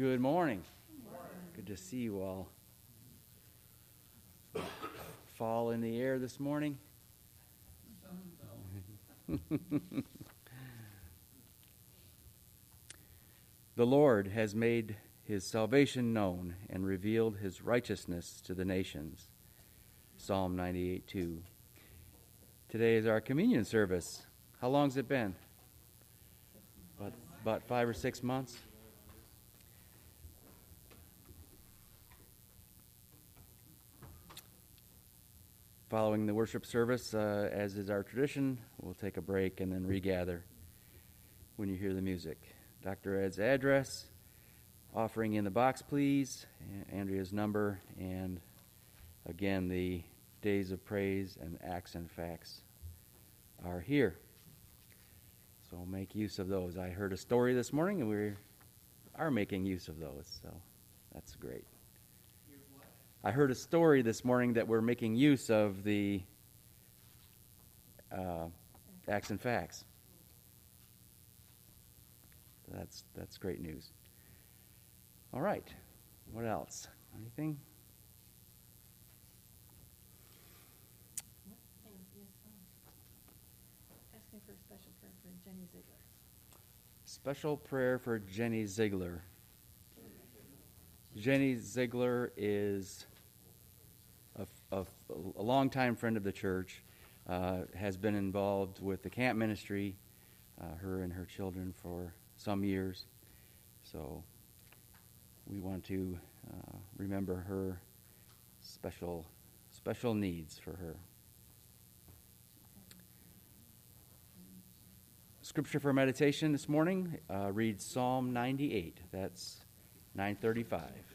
Good morning. Good to see you all. Fall in the air this morning. the Lord has made his salvation known and revealed his righteousness to the nations. Psalm 98 2. Today is our communion service. How long's it been? About, about five or six months? Following the worship service, uh, as is our tradition, we'll take a break and then regather when you hear the music. Dr. Ed's address, offering in the box, please, Andrea's number, and again, the days of praise and acts and facts are here. So make use of those. I heard a story this morning, and we are making use of those, so that's great. I heard a story this morning that we're making use of the uh, acts and facts. That's that's great news. All right, what else? Anything? Asking for a special prayer for Jenny Ziegler. Special prayer for Jenny Ziegler. Jenny Ziegler is a, a, longtime friend of the church, uh, has been involved with the camp ministry, uh, her and her children, for some years. So we want to uh, remember her special special needs for her. Scripture for meditation this morning uh, reads Psalm 98. That's 935.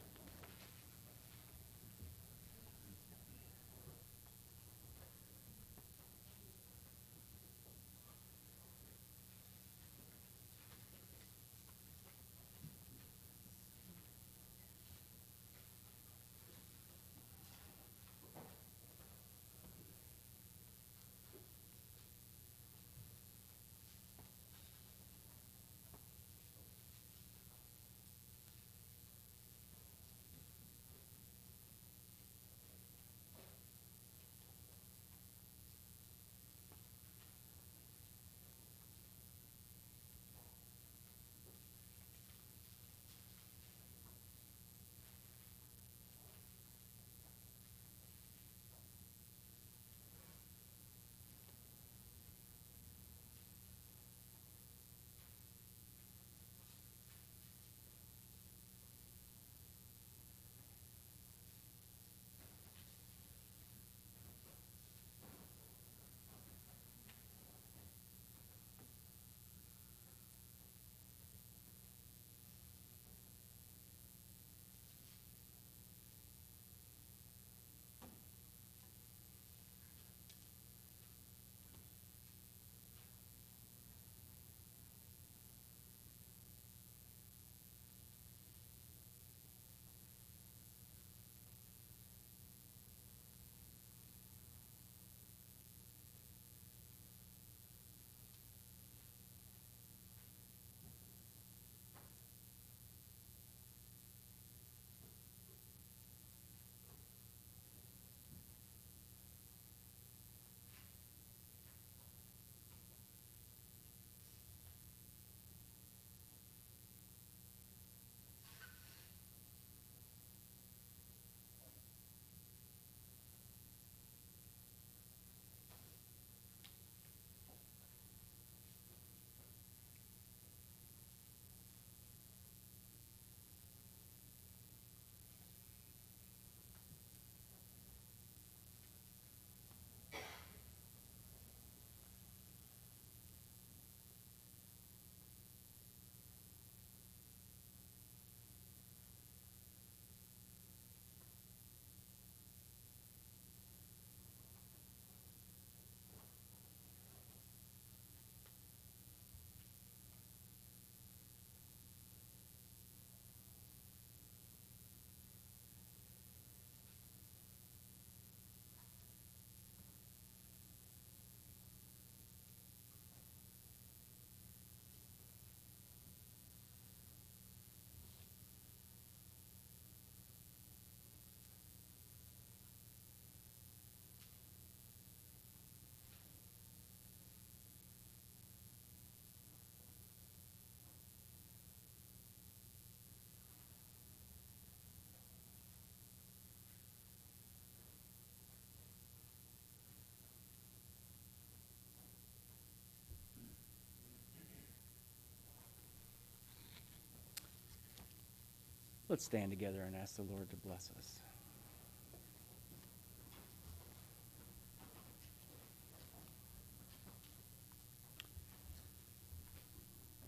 Let's stand together and ask the Lord to bless us.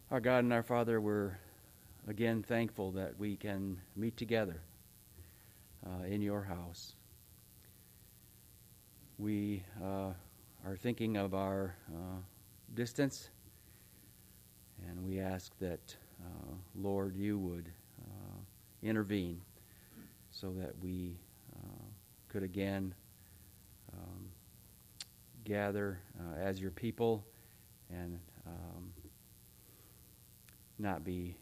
Our God and our Father, we're again thankful that we can meet together uh, in your house. We uh, are thinking of our uh, distance, and we ask that, uh, Lord, you would intervene so that we uh, could again um, gather as your people and um, not be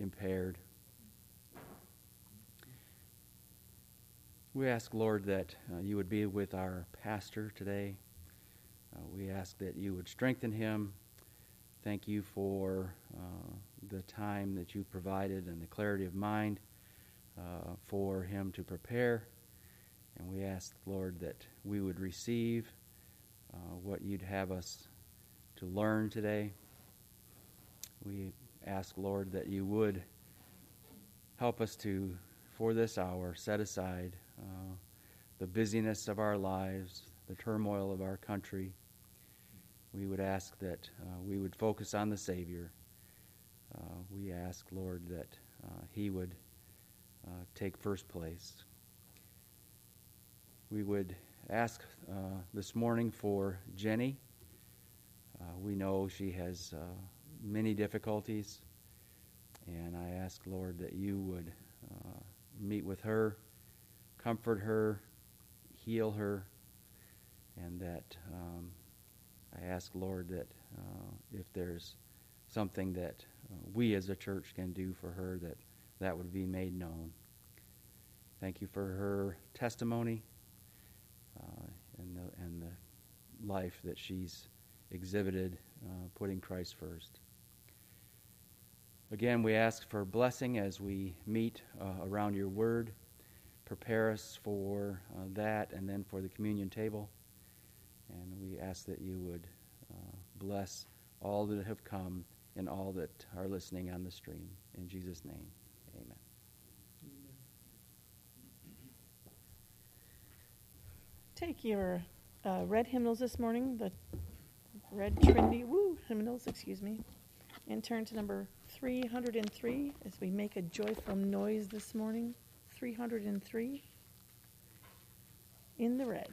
impaired. We ask, Lord, that uh, you would be with our pastor today. Uh, we ask that you would strengthen him. Thank you for uh, the time that you provided and the clarity of mind uh, for him to prepare. And we ask, Lord, that we would receive uh, what you'd have us to learn today. We ask, Lord, that you would help us to, for this hour, set aside uh, the busyness of our lives, the turmoil of our country. We would ask that uh, we would focus on the Savior. Uh, we ask, Lord, that uh, He would uh, take first place. We would ask uh, this morning for Jenny. we know she has many difficulties. And I ask, Lord, that you would meet with her, comfort her, heal her, and that um, I ask, Lord, that uh, if there's something that uh, we as a church can do for her, that that would be made known. Thank you for her testimony uh, and, the, and the life that she's exhibited, uh, putting Christ first. Again, we ask for blessing as we meet uh, around your word. Prepare us for uh, that and then for the communion table. And we ask that you would uh, bless all that have come and all that are listening on the stream. In Jesus' name, amen. Take your uh, red hymnals this morning, the red Trinity, woo, hymnals, excuse me, and turn to number 303 as we make a joyful noise this morning. 303 in the red.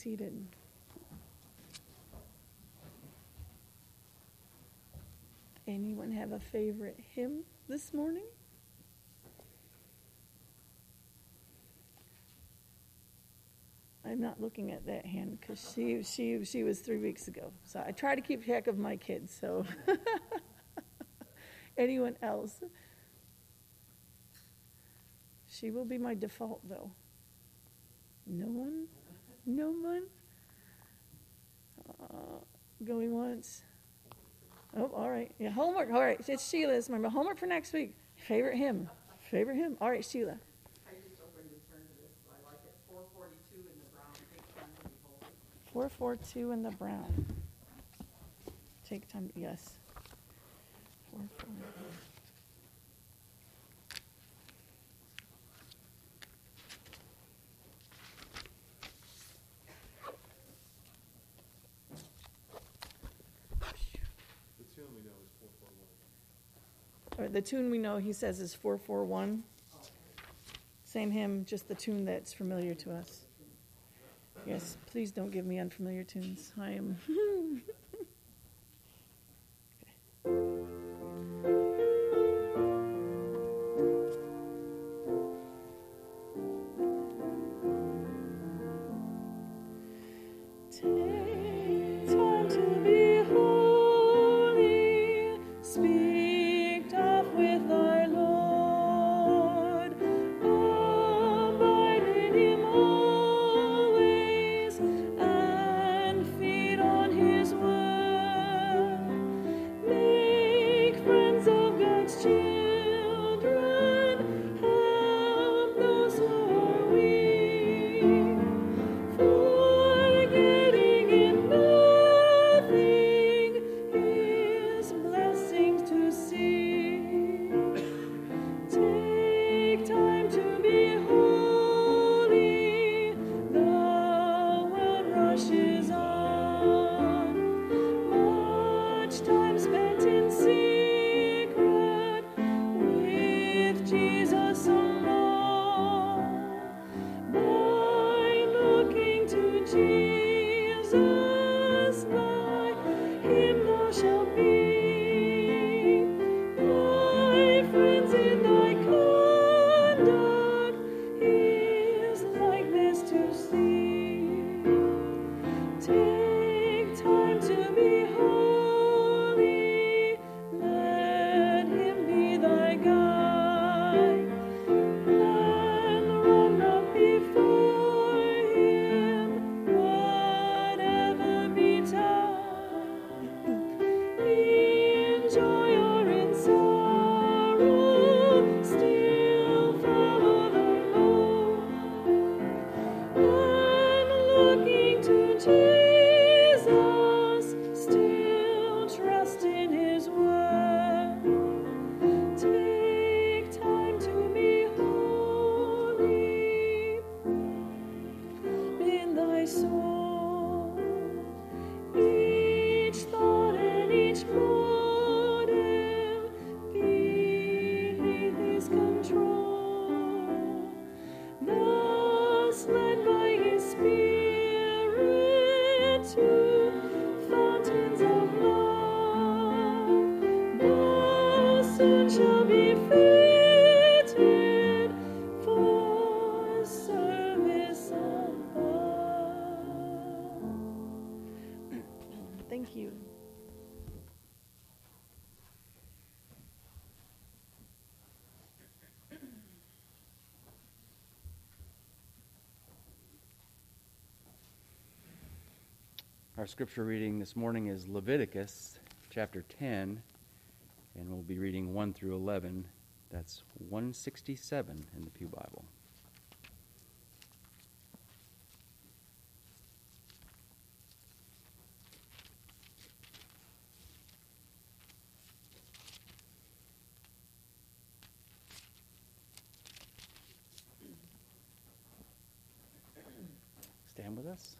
Seated. Anyone have a favorite hymn this morning? I'm not looking at that hand because she, she, she was three weeks ago. So I try to keep track of my kids. So, anyone else? She will be my default, though. No one? No one? Uh, going once. Oh, all right. Yeah, homework. All right. It's Sheila's. Remember, homework for next week. Favorite hymn. Favorite hymn. All right, Sheila. I just opened and turned to this, so I like it. Four forty-two in the brown, take time to behold it. 442 in the brown. Take time. Yes. 442. The tune we know is four four one. Or the tune we know he says is 441. Same hymn, just the tune that's familiar to us. Yes, please don't give me unfamiliar tunes. I am. Our scripture reading this morning is Leviticus chapter 10, and we'll be reading 1 through 11. That's 167 in the Pew Bible. Stand with us.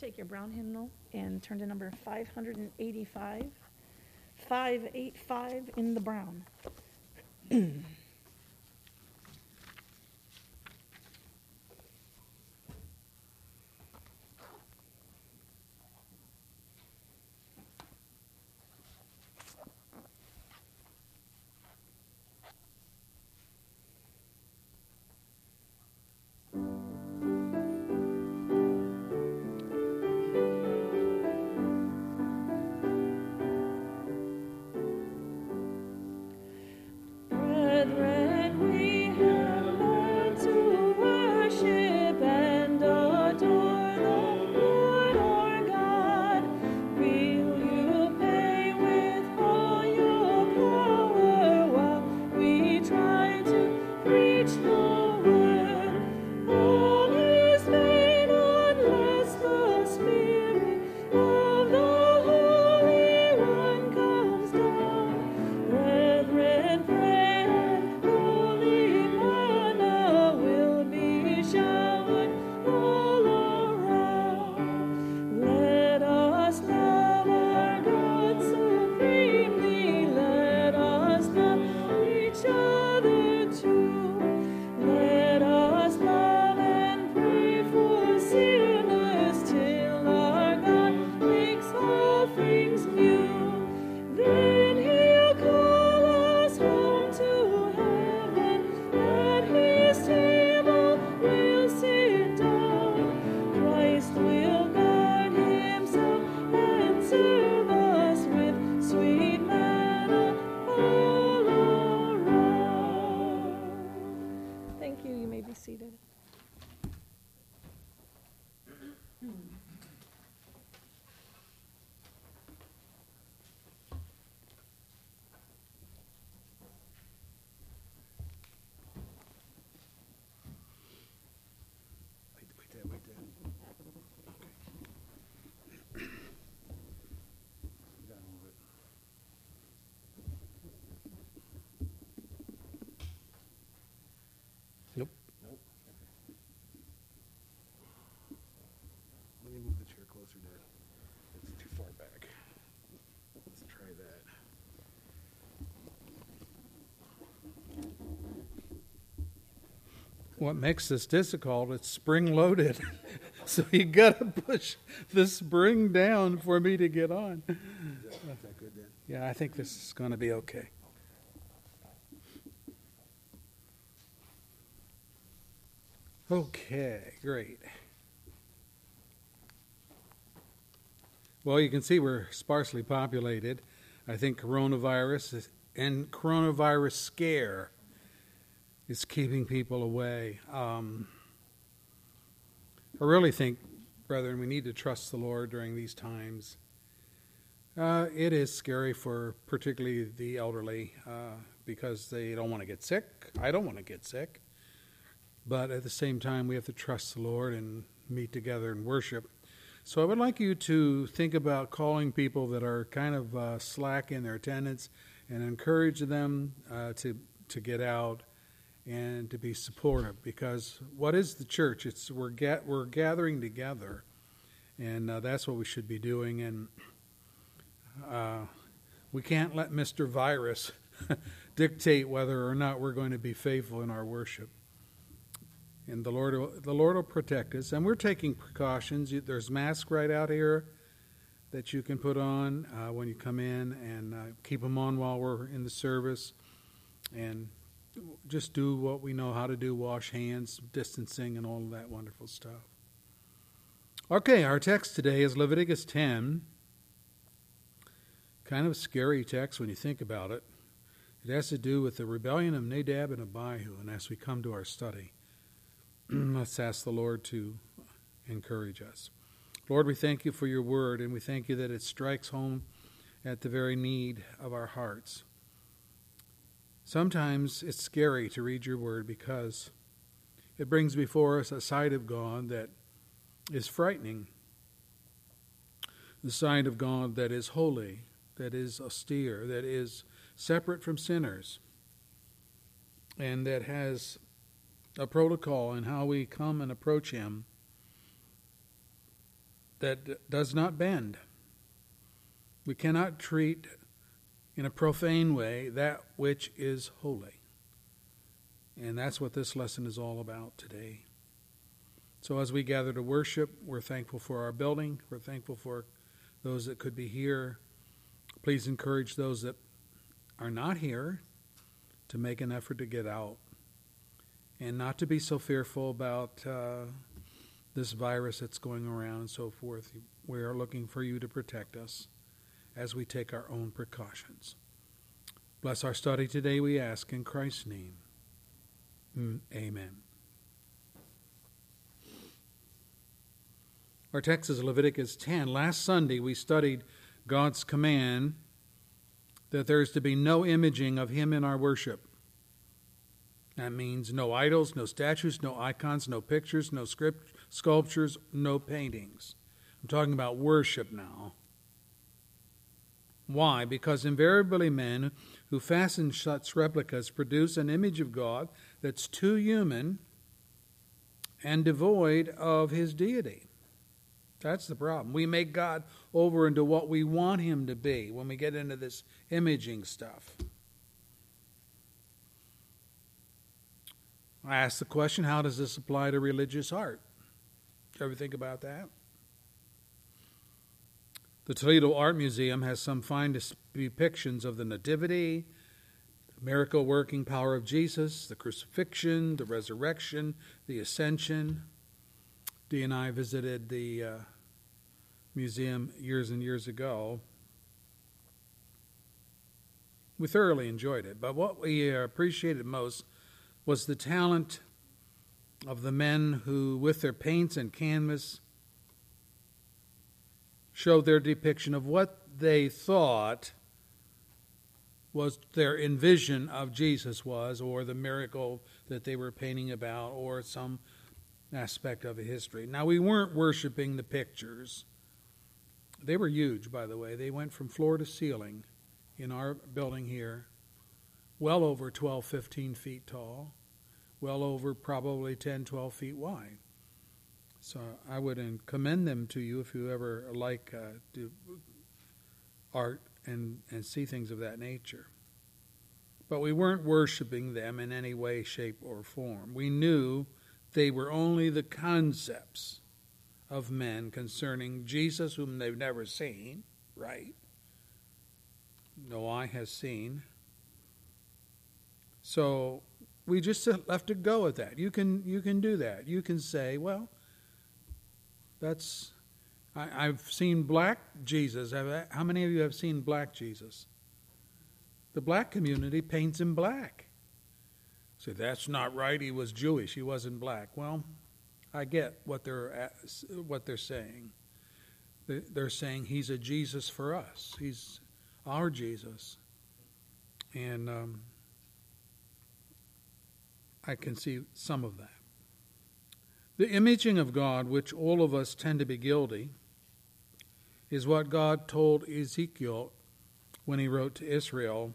Take your brown hymnal and turn to number 585. 585 in the brown. what makes this difficult, it's spring loaded. so you got to push the spring down for me to get on. Is that, is that good then? Yeah, I think this is going to be okay. Okay, great. Well, you can see we're sparsely populated. I think coronavirus and coronavirus scare is keeping people away. Um, I really think, brethren, we need to trust the Lord during these times. Uh, it is scary for particularly the elderly uh, because they don't want to get sick. I don't want to get sick. But at the same time, we have to trust the Lord and meet together and worship. So I would like you to think about calling people that are kind of uh, slack in their attendance and encourage them uh, to to get out and to be supportive because what is the church? It's we're ga- we're gathering together, and uh, that's what we should be doing. And uh, we can't let Mister Virus dictate whether or not we're going to be faithful in our worship. And the Lord, will, the Lord will protect us, and we're taking precautions. There's masks right out here that you can put on uh, when you come in, and uh, keep them on while we're in the service, and just do what we know how to do wash hands, distancing, and all of that wonderful stuff. Okay, our text today is Leviticus 10. Kind of a scary text when you think about it. It has to do with the rebellion of Nadab and Abihu. And as we come to our study, Mm, let's ask the Lord to encourage us. Lord, we thank you for your word, and we thank you that it strikes home at the very need of our hearts. Sometimes it's scary to read your word because it brings before us a side of God that is frightening. The side of God that is holy, that is austere, that is separate from sinners, and that has a protocol in how we come and approach Him. that does not bend. We cannot treat in a profane way that which is holy. And that's what this lesson is all about today. So, as we gather to worship, we're thankful for our building. We're thankful for those that could be here. Please encourage those that are not here to make an effort to get out and not to be so fearful about uh, this virus that's going around and so forth. We are looking for you to protect us as we take our own precautions. Bless our study today, we ask in Christ's name. Mm, amen. Our text is Leviticus 10. Last Sunday we studied God's command that there is to be no imaging of Him in our worship. That means no idols, no statues, no icons, no pictures, no script, sculptures, no paintings. I'm talking about worship now. Why? Because invariably men who fasten such replicas produce an image of God that's too human and devoid of his deity. That's the problem. We make God over into what we want him to be when we get into this imaging stuff. I ask the question how does this apply to religious art? Did you ever think about that? The Toledo Art Museum has some fine depictions of the Nativity, the miracle working power of Jesus, the crucifixion, the resurrection, the ascension. Dee and I visited the uh, museum years and years ago. We thoroughly enjoyed it, but what we appreciated most was the talent of the men who, with their paints and canvas, showed their depiction of what they thought was their envision of Jesus was, or the miracle that they were painting about, or some aspect of history. Now, we weren't worshiping the pictures. They were huge, by the way. They went from floor to ceiling in our building here, well over 12, 15 feet tall, well over probably 10, 12 feet wide. So I would commend them to you if you ever like uh, art and, and see things of that nature. But we weren't worshiping them in any way, shape, or form. We knew they were only the concepts of men concerning Jesus, whom they've never seen, right? No eye has seen. So we just left to go at that. You can you can do that. You can say, well, that's I, have seen black Jesus. How many of you have seen black Jesus? The black community paints him black. Say that's not right. He was Jewish. He wasn't black. Well, I get what they're what they're saying. They're saying he's a Jesus for us. He's our Jesus, and um, I can see some of that. The imaging of God, which all of us tend to be guilty, is what God told Ezekiel when he wrote to Israel.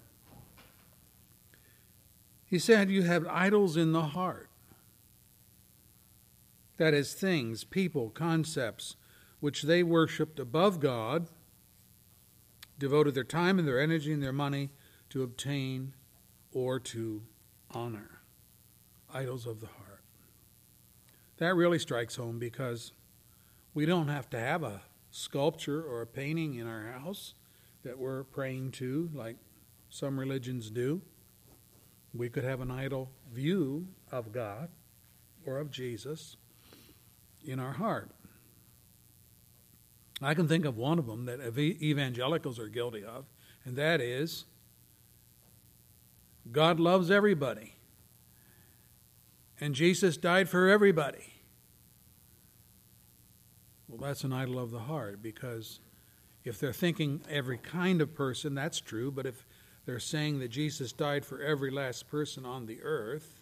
He said, You have idols in the heart that is, things, people, concepts, which they worshipped above God, devoted their time and their energy and their money to obtain or to honor. Idols of the heart. That really strikes home because we don't have to have a sculpture or a painting in our house that we're praying to, like some religions do. We could have an idol view of God or of Jesus in our heart. I can think of one of them that evangelicals are guilty of, and that is God loves everybody. And Jesus died for everybody. Well, that's an idol of the heart because if they're thinking every kind of person, that's true, but if they're saying that Jesus died for every last person on the earth,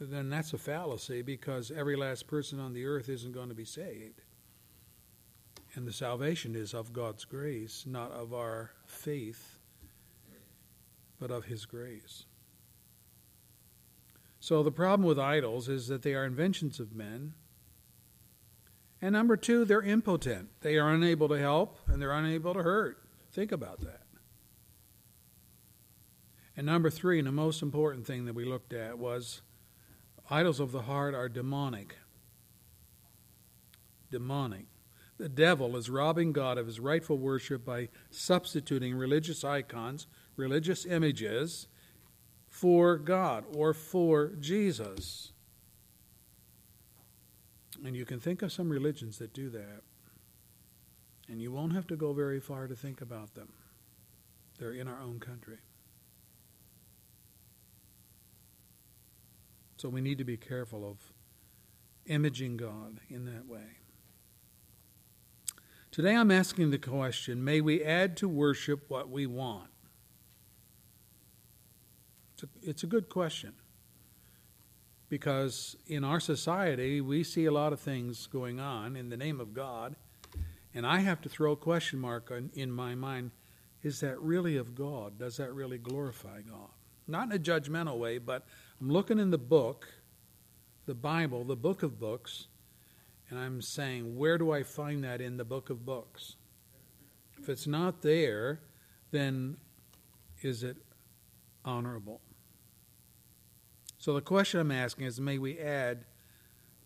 then that's a fallacy because every last person on the earth isn't going to be saved. And the salvation is of God's grace, not of our faith, but of His grace. So the problem with idols is that they are inventions of men, And number two, they're impotent. They are unable to help and they're unable to hurt. Think about that. And number three, and the most important thing that we looked at was idols of the heart are demonic. Demonic. The devil is robbing God of his rightful worship by substituting religious icons, religious images, for God or for Jesus. And you can think of some religions that do that. And you won't have to go very far to think about them. They're in our own country. So we need to be careful of imaging God in that way. Today I'm asking the question may we add to worship what we want? It's a, it's a good question because in our society we see a lot of things going on in the name of God, and I have to throw a question mark in my mind is that really of God? Does that really glorify God? Not in a judgmental way, but I'm looking in the book, the Bible, the book of books, and I'm saying, where do I find that in the book of books? If it's not there, then is it honorable? So the question I'm asking is may we add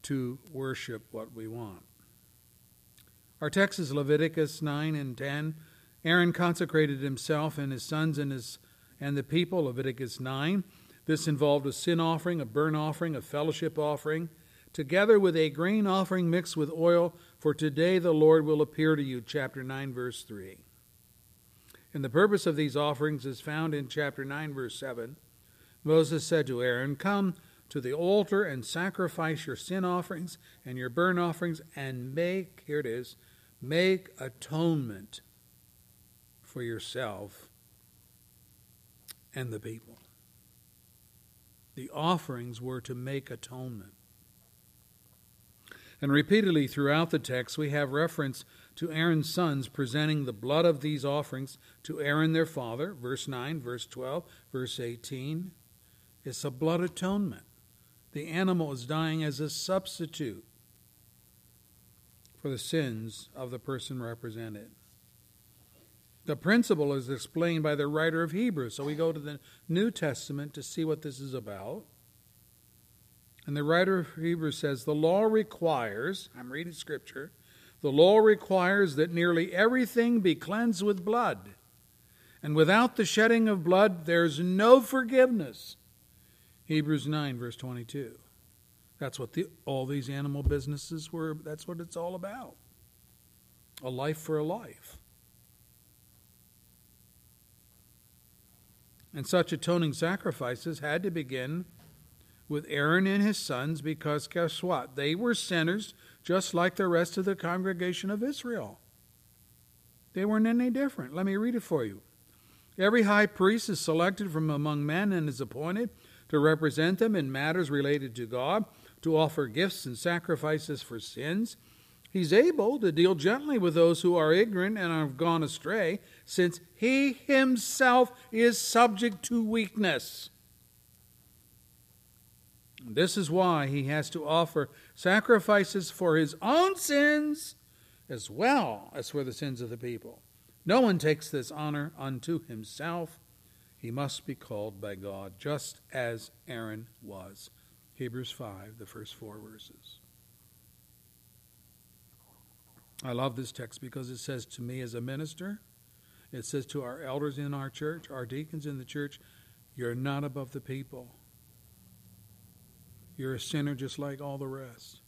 to worship what we want? Our text is Leviticus 9 and 10. Aaron consecrated himself and his sons and his and the people, Leviticus 9. This involved a sin offering, a burnt offering, a fellowship offering, together with a grain offering mixed with oil, for today the Lord will appear to you, chapter 9, verse 3. And the purpose of these offerings is found in chapter 9, verse 7. Moses said to Aaron, Come to the altar and sacrifice your sin offerings and your burnt offerings, and make, here it is, make atonement for yourself and the people. The offerings were to make atonement. And repeatedly throughout the text, we have reference to Aaron's sons presenting the blood of these offerings to Aaron their father, verse 9, verse 12, verse 18. It's a blood atonement. The animal is dying as a substitute for the sins of the person represented. The principle is explained by the writer of Hebrews. So we go to the New Testament to see what this is about. And the writer of Hebrews says, The law requires, I'm reading scripture, the law requires that nearly everything be cleansed with blood. And without the shedding of blood, there's no forgiveness. Hebrews 9, verse 22. That's what the, all these animal businesses were, that's what it's all about. A life for a life. And such atoning sacrifices had to begin with Aaron and his sons because guess what? They were sinners just like the rest of the congregation of Israel. They weren't any different. Let me read it for you. Every high priest is selected from among men and is appointed to represent them in matters related to God, to offer gifts and sacrifices for sins. He's able to deal gently with those who are ignorant and have gone astray, since he himself is subject to weakness. This is why he has to offer sacrifices for his own sins as well as for the sins of the people. No one takes this honor unto himself, he must be called by God, just as Aaron was. Hebrews 5, the first four verses. I love this text because it says to me as a minister, it says to our elders in our church, our deacons in the church, you're not above the people. You're a sinner just like all the rest.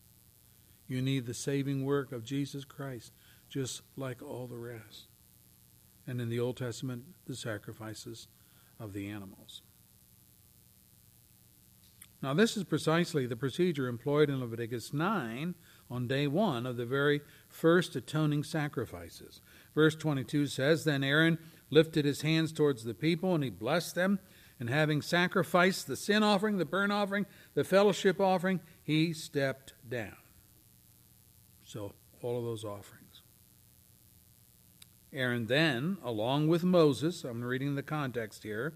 You need the saving work of Jesus Christ just like all the rest. And in the Old Testament, the sacrifices of the animals. Now, this is precisely the procedure employed in Leviticus 9 on day one of the very first atoning sacrifices. Verse 22 says Then Aaron lifted his hands towards the people, and he blessed them. And having sacrificed the sin offering, the burnt offering, the fellowship offering, he stepped down. So, all of those offerings. Aaron then, along with Moses, I'm reading the context here,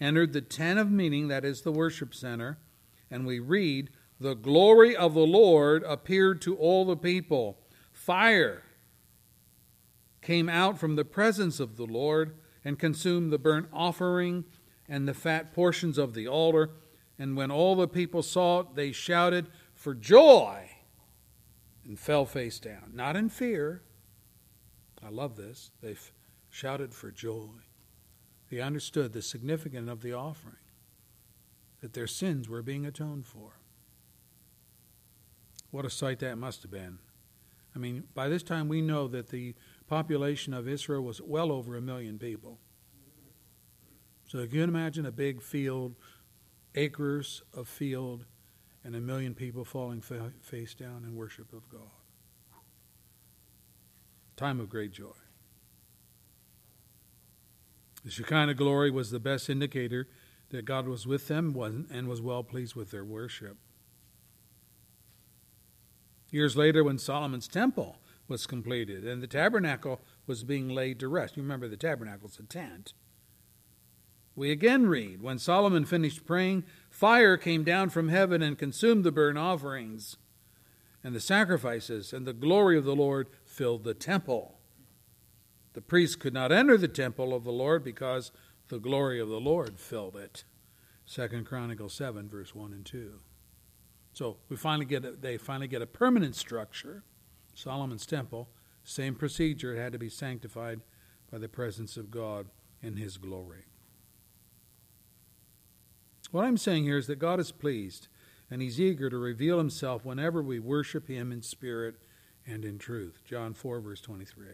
entered the tent of meeting, that is the worship center, and we read, The glory of the Lord appeared to all the people, fire came out from the presence of the Lord and consumed the burnt offering and the fat portions of the altar. And when all the people saw it, they shouted for joy and fell face down. Not in fear. I love this. They shouted for joy. They understood the significance of the offering, that their sins were being atoned for. What a sight that must have been. I mean, by this time we know that the population of Israel was well over a million people. So you can imagine a big field, acres of field, and a million people falling fa- face down in worship of God. Time of great joy. The Shekinah glory was the best indicator that God was with them and was well pleased with their worship. Years later, when Solomon's temple was completed and the tabernacle was being laid to rest, you remember the tabernacle's a tent. We again read, when Solomon finished praying, fire came down from heaven and consumed the burnt offerings and the sacrifices, and the glory of the Lord filled the temple. The priests could not enter the temple of the Lord because the glory of the Lord filled it. Second Chronicles 7, verse 1 and 2. So we finally get a, they finally get a permanent structure, Solomon's temple. Same procedure, it had to be sanctified by the presence of God in his glory. What I'm saying here is that God is pleased and he's eager to reveal himself whenever we worship him in spirit and in truth. John 4, verse 23.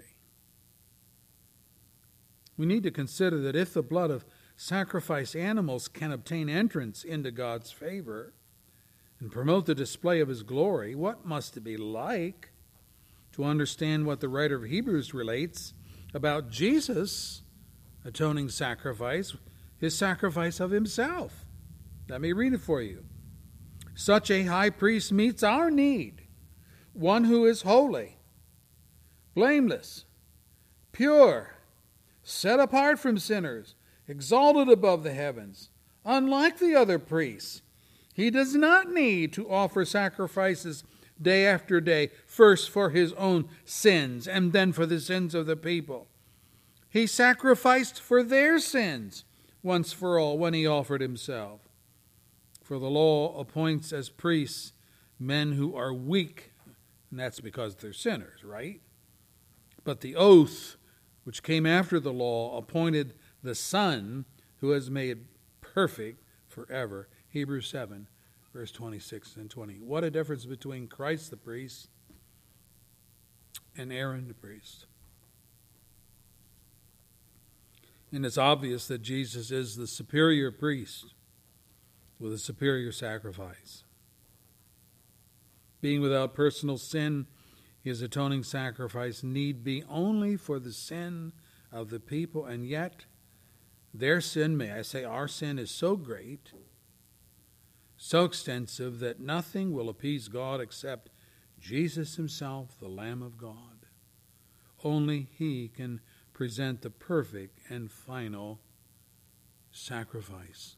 We need to consider that if the blood of sacrifice animals can obtain entrance into God's favor and promote the display of his glory, what must it be like to understand what the writer of Hebrews relates about Jesus' atoning sacrifice, his sacrifice of himself? Let me read it for you. Such a high priest meets our need, one who is holy, blameless, pure, set apart from sinners, exalted above the heavens. Unlike the other priests, he does not need to offer sacrifices day after day, first for his own sins and then for the sins of the people. He sacrificed for their sins once for all when he offered himself. For the law appoints as priests men who are weak, and that's because they're sinners, right? But the oath, which came after the law, appointed the Son who has made perfect forever. Hebrews 7, verse 26 and 20. What a difference between Christ the priest and Aaron the priest. And it's obvious that Jesus is the superior priest with a superior sacrifice. Being without personal sin, his atoning sacrifice need be only for the sin of the people, and yet their sin, may I say, our sin is so great, so extensive, that nothing will appease God except Jesus Himself, the Lamb of God. Only He can present the perfect and final sacrifice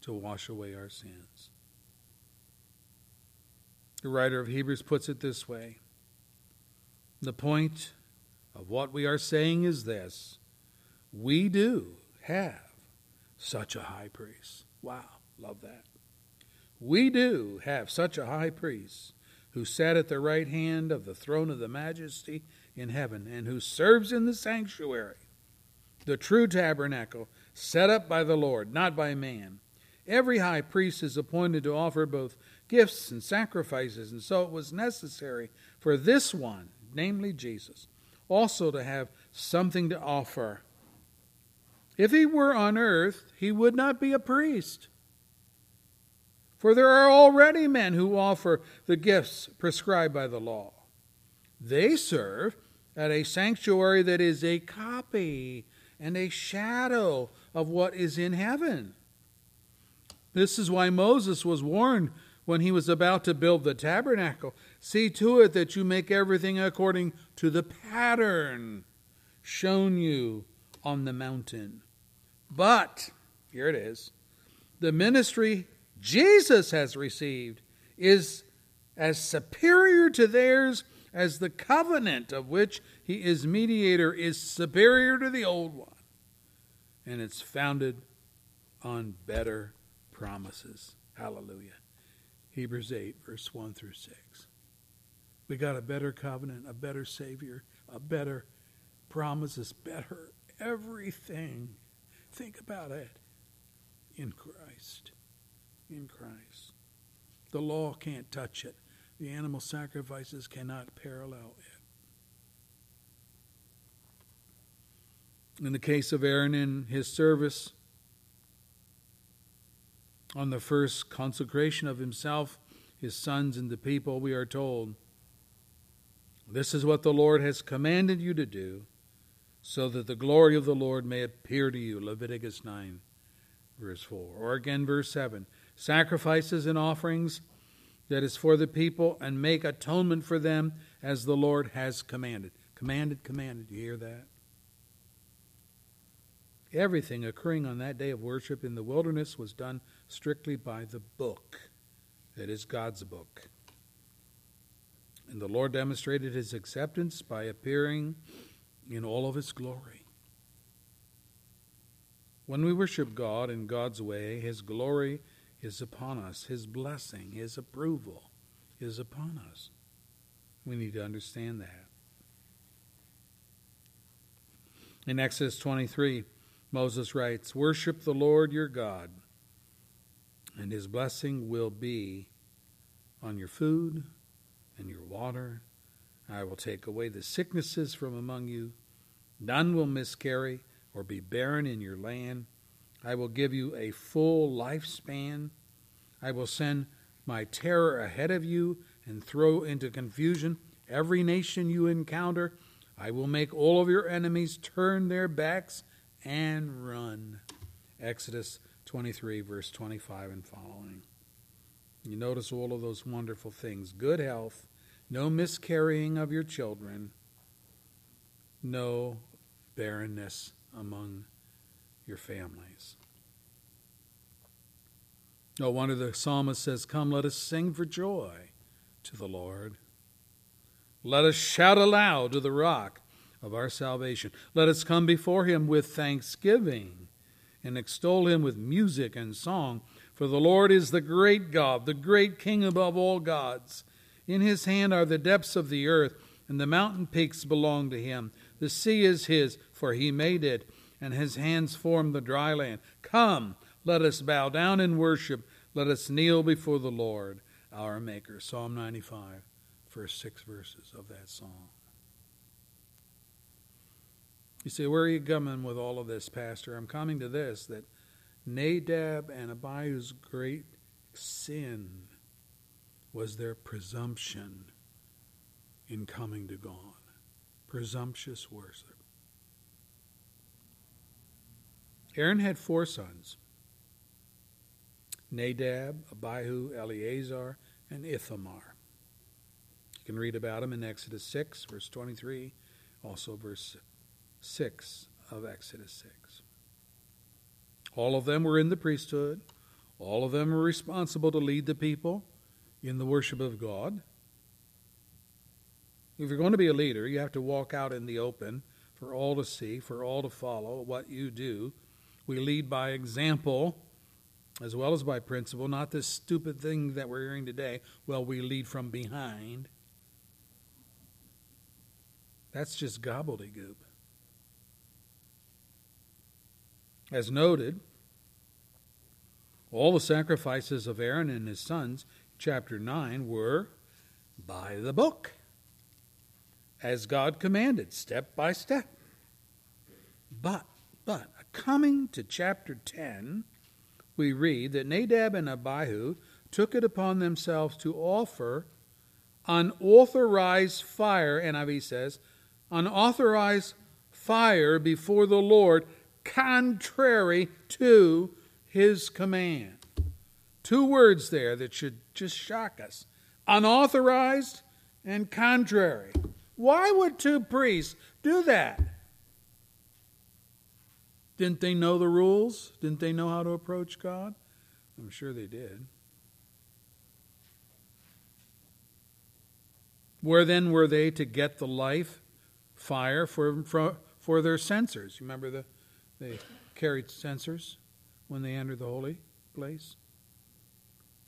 to wash away our sins. The writer of Hebrews puts it this way The point of what we are saying is this we do have such a high priest. Wow, love that. We do have such a high priest who sat at the right hand of the throne of the majesty in heaven and who serves in the sanctuary, the true tabernacle set up by the Lord, not by man. Every high priest is appointed to offer both gifts and sacrifices, and so it was necessary for this one, namely Jesus, also to have something to offer. If he were on earth, he would not be a priest. For there are already men who offer the gifts prescribed by the law. They serve at a sanctuary that is a copy and a shadow of what is in heaven. This is why Moses was warned when he was about to build the tabernacle see to it that you make everything according to the pattern shown you on the mountain. But, here it is, the ministry Jesus has received is as superior to theirs as the covenant of which he is mediator is superior to the old one. And it's founded on better promises. Hallelujah. Hebrews 8, verse 1 through 6. We got a better covenant, a better Savior, a better promises, better everything. Think about it. In Christ. In Christ. The law can't touch it. The animal sacrifices cannot parallel it. In the case of Aaron in his service, on the first consecration of himself, his sons, and the people, we are told, This is what the Lord has commanded you to do, so that the glory of the Lord may appear to you. Leviticus 9, verse 4. Or again, verse 7 Sacrifices and offerings that is for the people, and make atonement for them as the Lord has commanded. Commanded, commanded. You hear that? Everything occurring on that day of worship in the wilderness was done strictly by the book, that is God's book. And the Lord demonstrated his acceptance by appearing in all of his glory. When we worship God in God's way, his glory is upon us, his blessing, his approval is upon us. We need to understand that. In Exodus 23, Moses writes, Worship the Lord your God and his blessing will be on your food and your water. I will take away the sicknesses from among you. None will miscarry or be barren in your land. I will give you a full lifespan. I will send my terror ahead of you and throw into confusion every nation you encounter. I will make all of your enemies turn their backs and run. Exodus 23, verse 25 and following. You notice all of those wonderful things good health, no miscarrying of your children, no barrenness among your families. No wonder the psalmist says, Come, let us sing for joy to the Lord. Let us shout aloud to the rock of our salvation. Let us come before him with thanksgiving and extol him with music and song. For the Lord is the great God, the great King above all gods. In his hand are the depths of the earth, and the mountain peaks belong to him. The sea is his, for he made it, and his hands formed the dry land. Come, let us bow down and worship. Let us kneel before the Lord, our Maker. Psalm 95, first six verses of that song. You say, Where are you coming with all of this, Pastor? I'm coming to this that Nadab and Abihu's great sin was their presumption in coming to God. Presumptuous worship. Aaron had four sons Nadab, Abihu, Eleazar, and Ithamar. You can read about them in Exodus 6, verse 23, also verse 6 of Exodus 6. All of them were in the priesthood. All of them were responsible to lead the people in the worship of God. If you're going to be a leader, you have to walk out in the open for all to see, for all to follow what you do. We lead by example as well as by principle, not this stupid thing that we're hearing today. Well, we lead from behind. That's just gobbledygook. As noted, all the sacrifices of Aaron and his sons, chapter 9, were by the book, as God commanded, step by step. But, but, coming to chapter 10, we read that Nadab and Abihu took it upon themselves to offer unauthorized fire, NIV says, unauthorized fire before the Lord contrary to his command. Two words there that should just shock us unauthorized and contrary. Why would two priests do that? Didn't they know the rules? Didn't they know how to approach God? I'm sure they did. Where then were they to get the life fire for, for, for their censers? Remember the, they carried censers when they entered the holy place?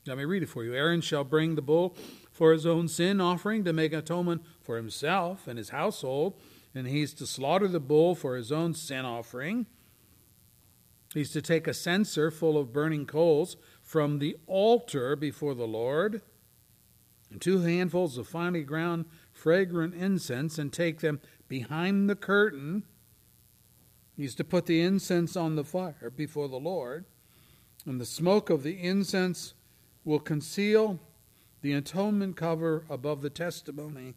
Let me read it for you. Aaron shall bring the bull for his own sin offering to make atonement for himself and his household, and he's to slaughter the bull for his own sin offering. He's to take a censer full of burning coals from the altar before the Lord, and two handfuls of finely ground fragrant incense, and take them behind the curtain. He's to put the incense on the fire before the Lord, and the smoke of the incense will conceal the atonement cover above the testimony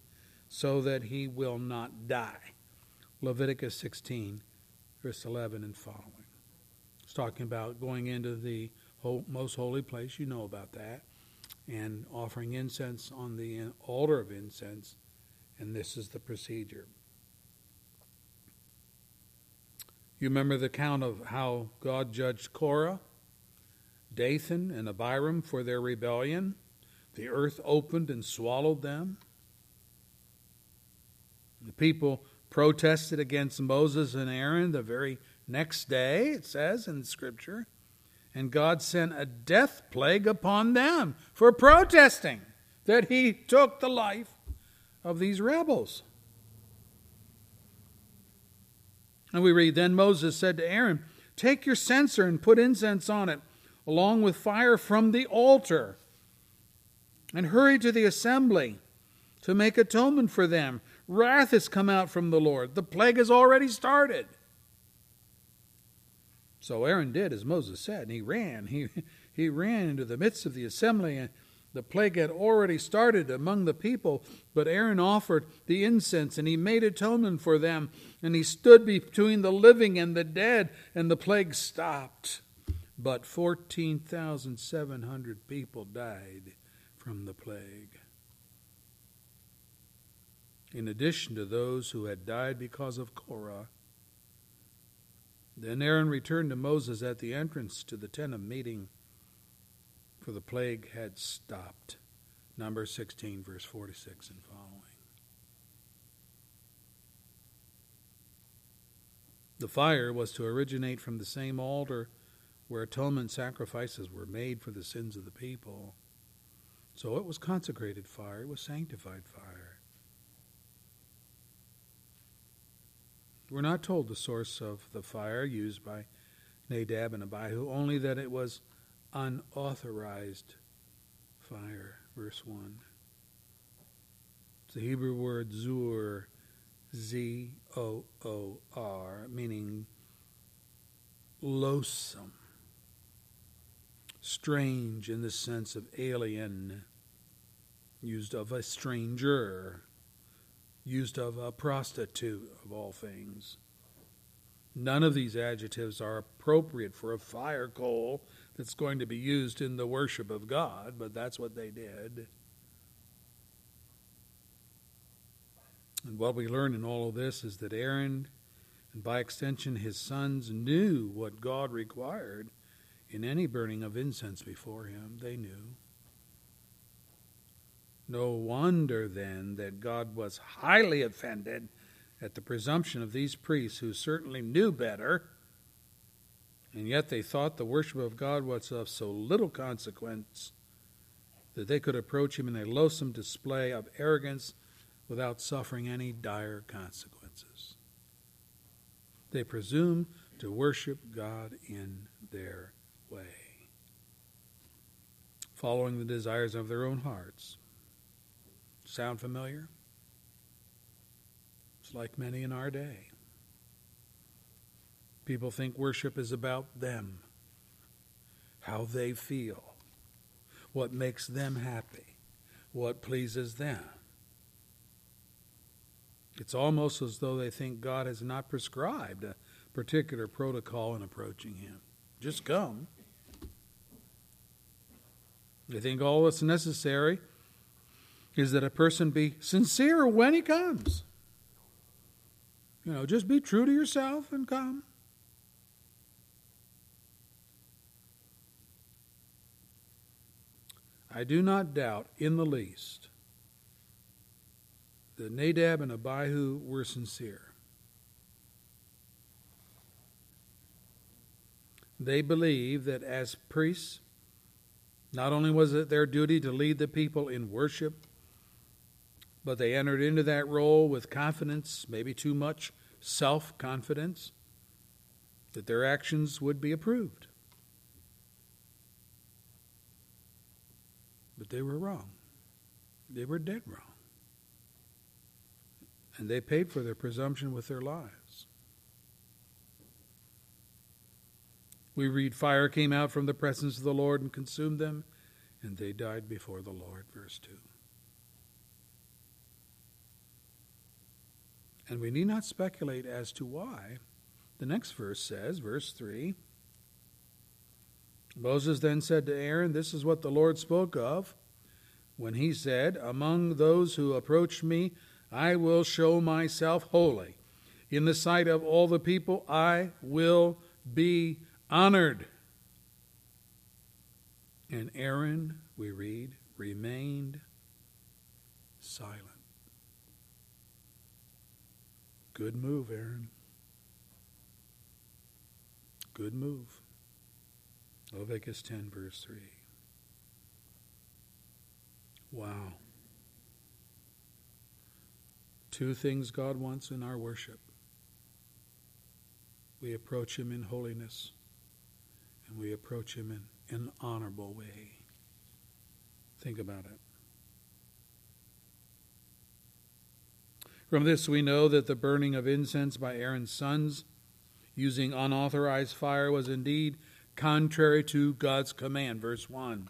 so that he will not die. Leviticus 16, verse 11 and following. It's talking about going into the most holy place. You know about that. And offering incense on the altar of incense. And this is the procedure. You remember the account of how God judged Korah, Dathan, and Abiram for their rebellion? The earth opened and swallowed them. The people protested against Moses and Aaron the very next day, it says in Scripture. And God sent a death plague upon them for protesting that He took the life of these rebels. And we read Then Moses said to Aaron, Take your censer and put incense on it, along with fire from the altar and hurry to the assembly to make atonement for them. Wrath has come out from the Lord. The plague has already started. So Aaron did as Moses said, and he ran. He, he ran into the midst of the assembly, and the plague had already started among the people. But Aaron offered the incense, and he made atonement for them, and he stood between the living and the dead, and the plague stopped. But 14,700 people died from the plague. In addition to those who had died because of Korah, then Aaron returned to Moses at the entrance to the tent of meeting, for the plague had stopped. Number 16, verse 46 and following. The fire was to originate from the same altar where atonement sacrifices were made for the sins of the people. So it was consecrated fire, it was sanctified fire. We're not told the source of the fire used by Nadab and Abihu, only that it was unauthorized fire. Verse 1. It's the Hebrew word zur, Z O O R, meaning loathsome strange in the sense of alien, used of a stranger, used of a prostitute, of all things. None of these adjectives are appropriate for a fire coal that's going to be used in the worship of God, but that's what they did. And what we learn in all of this is that Aaron, and by extension his sons, knew what God required in any burning of incense before him, they knew. No wonder then that God was highly offended at the presumption of these priests who certainly knew better, and yet they thought the worship of God was of so little consequence that they could approach him in a loathsome display of arrogance without suffering any dire consequences. They presume to worship God in their way, following the desires of their own hearts. Sound familiar? It's like many in our day. People think worship is about them, how they feel, what makes them happy, what pleases them. It's almost as though they think God has not prescribed a particular protocol in approaching Him. Just come. I think all that's necessary is that a person be sincere when he comes. You know, just be true to yourself and come. I do not doubt in the least that Nadab and Abihu were sincere. They believed that as priests, not only was it their duty to lead the people in worship, but they entered into that role with confidence, maybe too much self confidence, that their actions would be approved. But they were wrong. They were dead wrong. And they paid for their presumption with their lives. We read, Fire came out from the presence of the Lord and consumed them, and they died before the Lord. Verse 2. And we need not speculate as to why. The next verse says, verse 3 Moses then said to Aaron, This is what the Lord spoke of when he said, Among those who approached me, I will show myself holy. In the sight of all the people, I will be honored. And Aaron, we read, remained silent. Good move, Aaron. Good move. Leviticus 10, verse 3. Wow. Two things God wants in our worship we approach Him in holiness, and we approach Him in an honorable way. Think about it. From this, we know that the burning of incense by Aaron's sons using unauthorized fire was indeed contrary to God's command. Verse 1.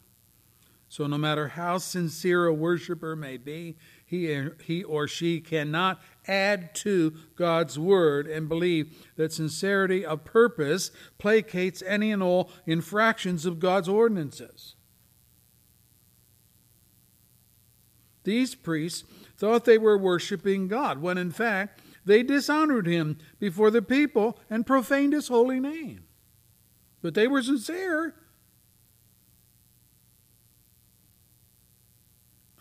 So, no matter how sincere a worshiper may be, he, he or she cannot add to God's word and believe that sincerity of purpose placates any and all infractions of God's ordinances. These priests thought they were worshiping God, when in fact they dishonored him before the people and profaned his holy name. But they were sincere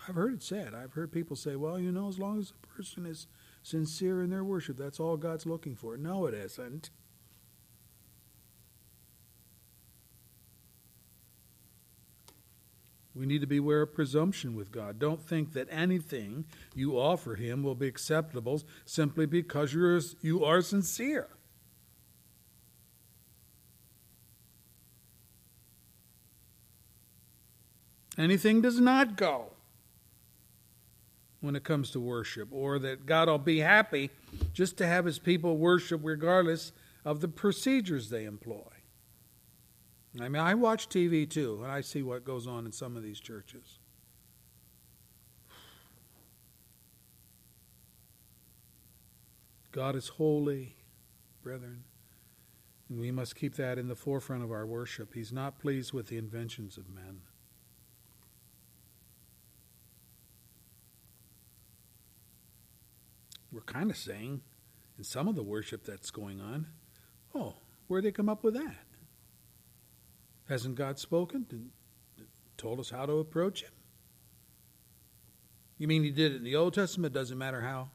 I've heard it said. I've heard people say, well, you know, as long as a person is sincere in their worship, that's all God's looking for. No, it isn't. We need to beware of presumption with God. Don't think that anything you offer Him will be acceptable simply because you're, you are sincere. Anything does not go when it comes to worship, or that God will be happy just to have his people worship regardless of the procedures they employ. I mean, I watch TV too, and I see what goes on in some of these churches. God is holy, brethren, and we must keep that in the forefront of our worship. He's not pleased with the inventions of men. We're kind of saying in some of the worship that's going on, oh, where'd they come up with that? Hasn't God spoken and told us how to approach Him? You mean He did it in the Old Testament? Doesn't matter how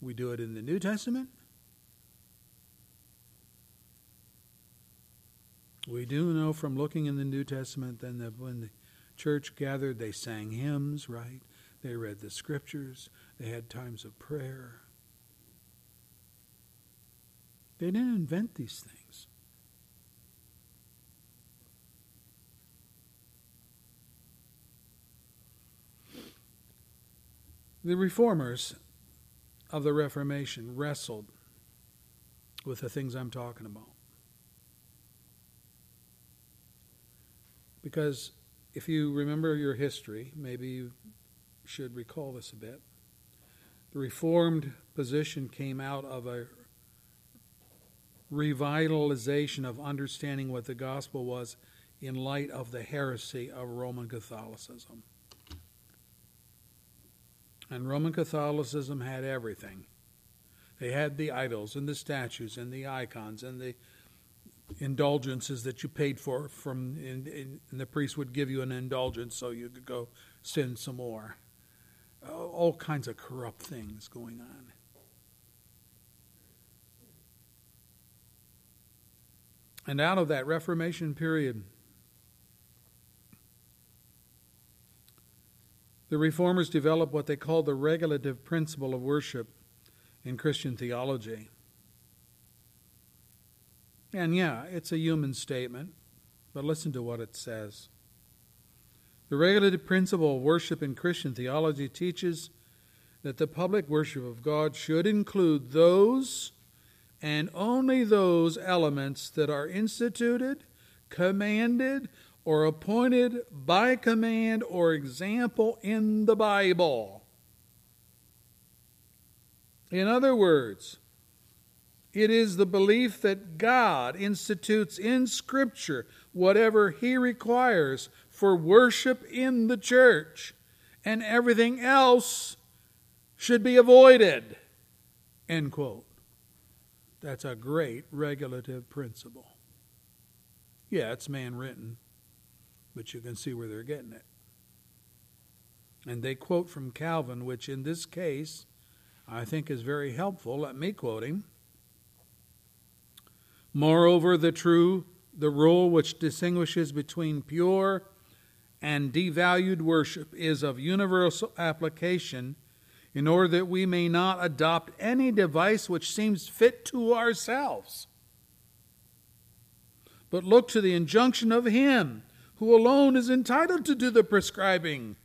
we do it in the New Testament? We do know from looking in the New Testament that when the church gathered, they sang hymns, right? They read the scriptures. They had times of prayer. They didn't invent these things. The reformers of the Reformation wrestled with the things I'm talking about. Because if you remember your history, maybe should recall this a bit. The Reformed position came out of a revitalization of understanding what the gospel was in light of the heresy of Roman Catholicism. And Roman Catholicism had everything. They had the idols and the statues and the icons and the indulgences that you paid for from and, and the priest would give you an indulgence so you could go sin some more Uh, all kinds of corrupt things going on. And out of that Reformation period, the reformers developed what they called the regulative principle of worship in Christian theology. And yeah, it's a human statement, but listen to what it says. The regulative principle of worship in Christian theology teaches that the public worship of God should include those and only those elements that are instituted, commanded, or appointed by command or example in the Bible. In other words, it is the belief that God institutes in Scripture whatever He requires for worship in the church, and everything else should be avoided. End quote. That's a great regulative principle. Yeah, it's man written, but you can see where they're getting it. And they quote from Calvin, which in this case I think is very helpful. Let me quote him. Moreover, the true, the rule which distinguishes between pure and devalued worship is of universal application in order that we may not adopt any device which seems fit to ourselves, but look to the injunction of Him who alone is entitled to do the prescribing.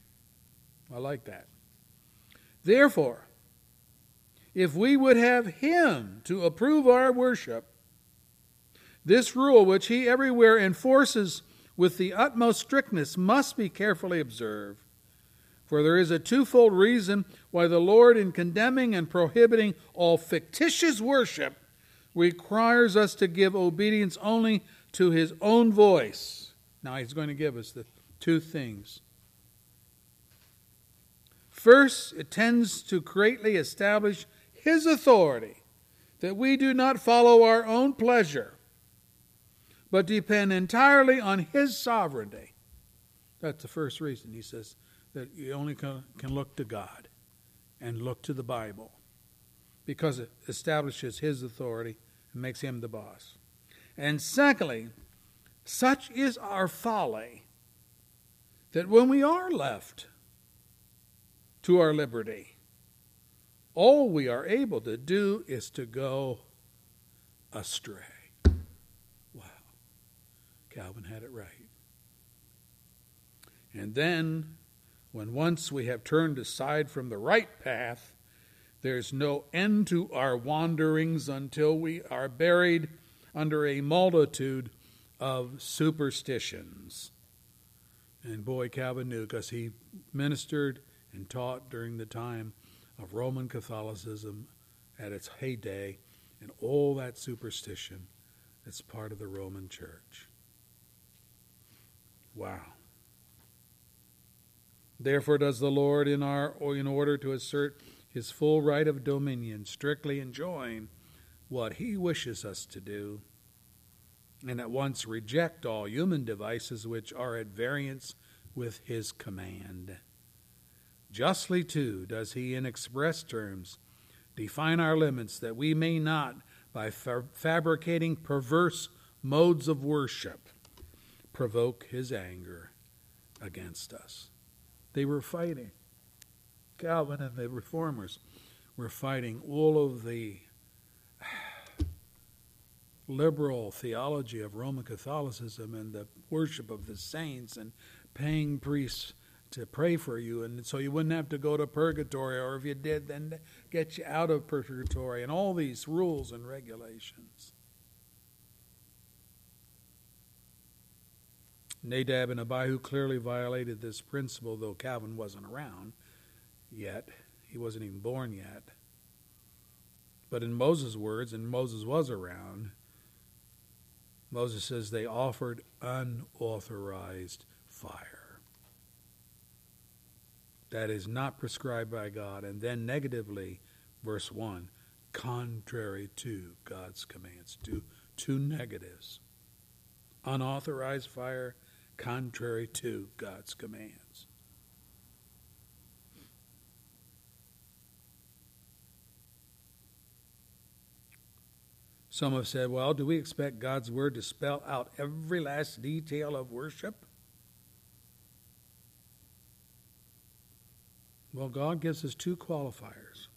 I like that. Therefore, if we would have Him to approve our worship, this rule, which He everywhere enforces with the utmost strictness, must be carefully observed. For there is a twofold reason why the Lord, in condemning and prohibiting all fictitious worship, requires us to give obedience only to his own voice. Now, he's going to give us the two things. First, it tends to greatly establish his authority, that we do not follow our own pleasure, but depend entirely on his sovereignty. That's the first reason. He says, that you only can, look to God and look to the Bible because it establishes His authority and makes Him the boss. And secondly, such is our folly that when we are left to our liberty, all we are able to do is to go astray. Calvin had it right. And then when once we have turned aside from the right path, there's no end to our wanderings until we are buried under a multitude of superstitions. And boy, Calvin knew because he ministered and taught during the time of Roman Catholicism at its heyday and all that superstition that's part of the Roman Church. Wow. Therefore does the Lord in our in order to assert his full right of dominion, strictly enjoin what he wishes us to do, and at once reject all human devices which are at variance with his command. Justly, too, does he in express terms define our limits that we may not, by fa- fabricating perverse modes of worship, provoke his anger against us. They were fighting. Calvin and the reformers were fighting all of the liberal theology of Roman Catholicism and the worship of the saints and paying priests to pray for you and so you wouldn't have to go to purgatory or if you did then get you out of purgatory and all these rules and regulations Nadab and Abihu clearly violated this principle, though Calvin wasn't around yet. He wasn't even born yet. But in Moses' words, and Moses was around, Moses says they offered unauthorized fire. That is not prescribed by God. And then negatively, verse 1, contrary to God's commands. Two, two negatives. Unauthorized fire contrary to God's commands. Some have said, well, do we expect God's word to spell out every last detail of worship? Well, God gives us two qualifiers.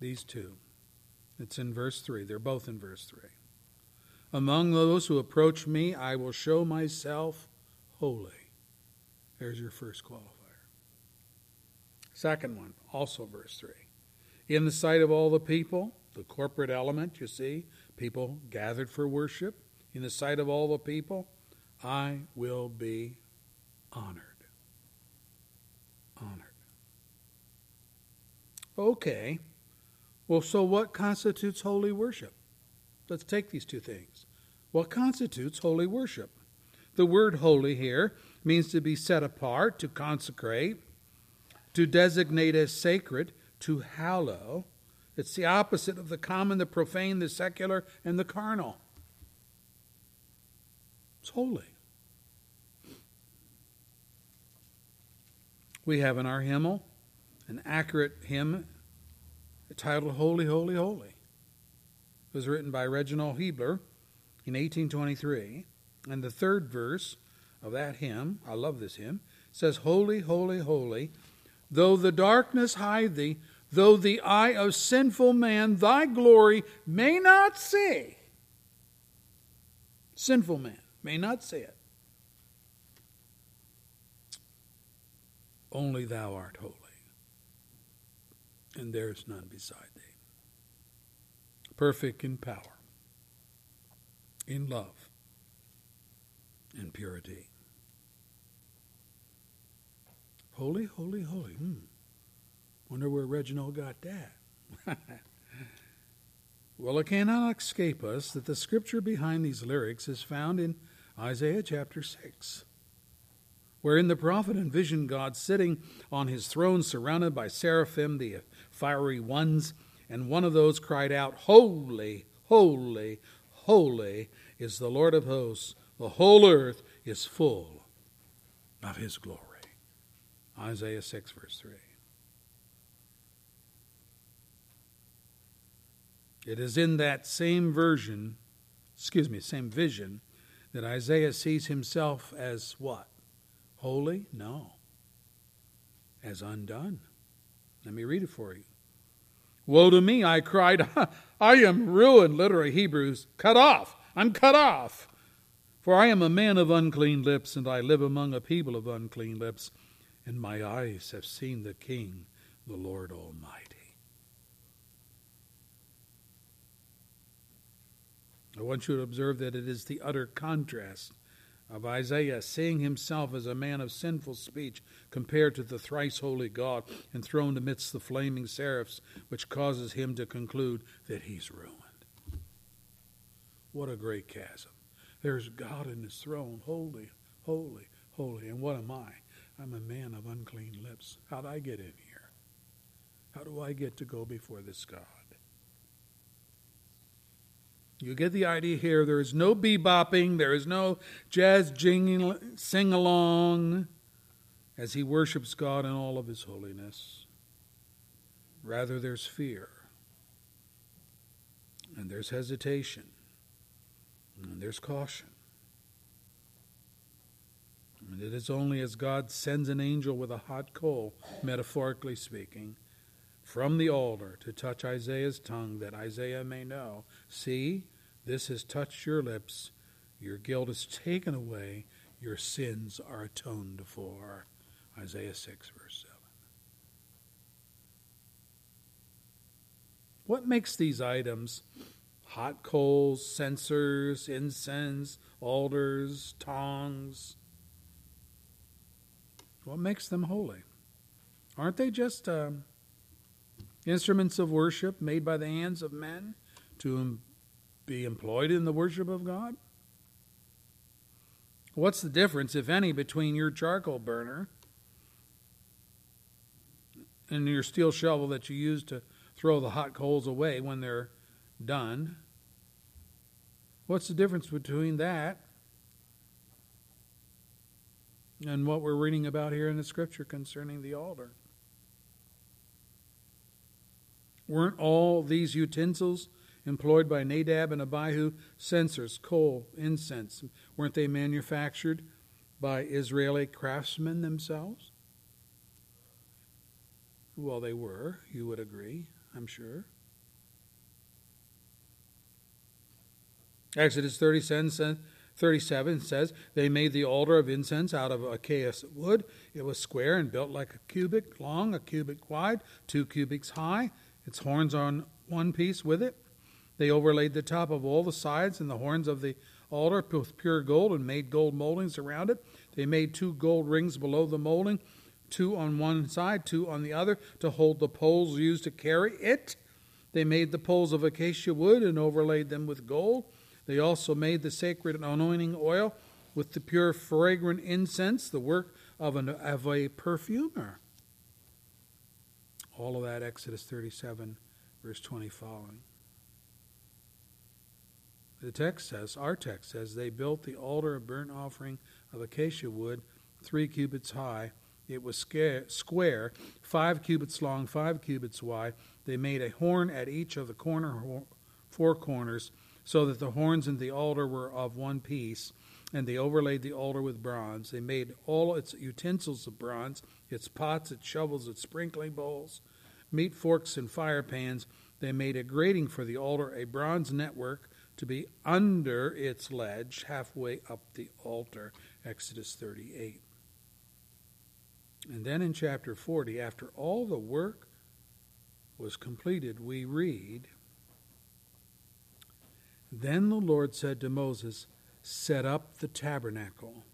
These two. It's in verse 3. They're both in verse 3. Among those who approach me, I will show myself holy. There's your first qualifier. Second one, also verse 3. In the sight of all the people, the corporate element, you see, people gathered for worship, in the sight of all the people, I will be honored. Honored. Okay. Well, so what constitutes holy worship? Let's take these two things. What constitutes holy worship? The word holy here means to be set apart, to consecrate, to designate as sacred, to hallow. It's the opposite of the common, the profane, the secular, and the carnal. It's holy. We have in our hymnal an accurate hymn titled Holy, Holy, Holy. Was written by Reginald Heber in 1823. And the third verse of that hymn, I love this hymn, says, Holy, holy, holy, though the darkness hide thee, though the eye of sinful man thy glory may not see. Sinful man may not see it. Only thou art holy, and there is none beside. Perfect in power, in love, in purity. Holy, holy, holy. Hmm. Wonder where Reginald got that. well, it cannot escape us that the scripture behind these lyrics is found in Isaiah chapter 6 wherein the prophet envisioned God sitting on his throne surrounded by seraphim, the fiery ones, and one of those cried out, Holy, holy, holy is the Lord of hosts. The whole earth is full of his glory. Isaiah 6, verse 3. It is in that same version, excuse me, same vision, that Isaiah sees himself as what? Holy? No. As undone. Let me read it for you. Woe to me, I cried. I am ruined, literally Hebrews, cut off. I'm cut off. For I am a man of unclean lips, and I live among a people of unclean lips, and my eyes have seen the King, the Lord Almighty. I want you to observe that it is the utter contrast of Isaiah, seeing himself as a man of sinful speech compared to the thrice holy God enthroned amidst the flaming seraphs, which causes him to conclude that he's ruined. What a great chasm. There's God in his throne, holy, holy, holy. And what am I? I'm a man of unclean lips. How'd I get in here? How do I get to go before this God? You get the idea here. There is no bebopping, there is no jazz jingling, sing along as he worships God in all of his holiness. Rather, there's fear, and there's hesitation, and there's caution. And it is only as God sends an angel with a hot coal, metaphorically speaking, from the altar to touch Isaiah's tongue that Isaiah may know See, this has touched your lips, your guilt is taken away, your sins are atoned for. Isaiah 6, verse 7. What makes these items hot coals, censers, incense, altars, tongs? What makes them holy? Aren't they just um, instruments of worship made by the hands of men to be employed in the worship of God? What's the difference, if any, between your charcoal burner and your steel shovel that you use to throw the hot coals away when they're done? What's the difference between that and what we're reading about here in the scripture concerning the altar? Weren't all these utensils employed by Nadab and Abihu, censers, coal, incense. Weren't they manufactured by Israeli craftsmen themselves? Well, they were, you would agree, I'm sure. Exodus 37 says, They made the altar of incense out of acacia wood. It was square and built like a cubit long, a cubit wide, two cubits high, its horns on one piece with it. They overlaid the top of all the sides and the horns of the altar with pure gold and made gold moldings around it. They made two gold rings below the molding two on one side, two on the other, to hold the poles used to carry it. They made the poles of acacia wood and overlaid them with gold. They also made the sacred anointing oil with the pure fragrant incense, the work of, an, of a perfumer. All of that, Exodus 37, verse 20 following. The text says, our text says, they built the altar of burnt offering of acacia wood, three cubits high, it was square, five cubits long, five cubits wide. They made a horn at each of the corner four corners, so that the horns and the altar were of one piece. And they overlaid the altar with bronze. They made all its utensils of bronze, its pots, its shovels, its sprinkling bowls, meat forks, and fire pans. They made a grating for the altar, a bronze network to be under its ledge, halfway up the altar. Exodus 38. And then in chapter 40, after all the work was completed, we read Then the Lord said to Moses, Set up the tabernacle,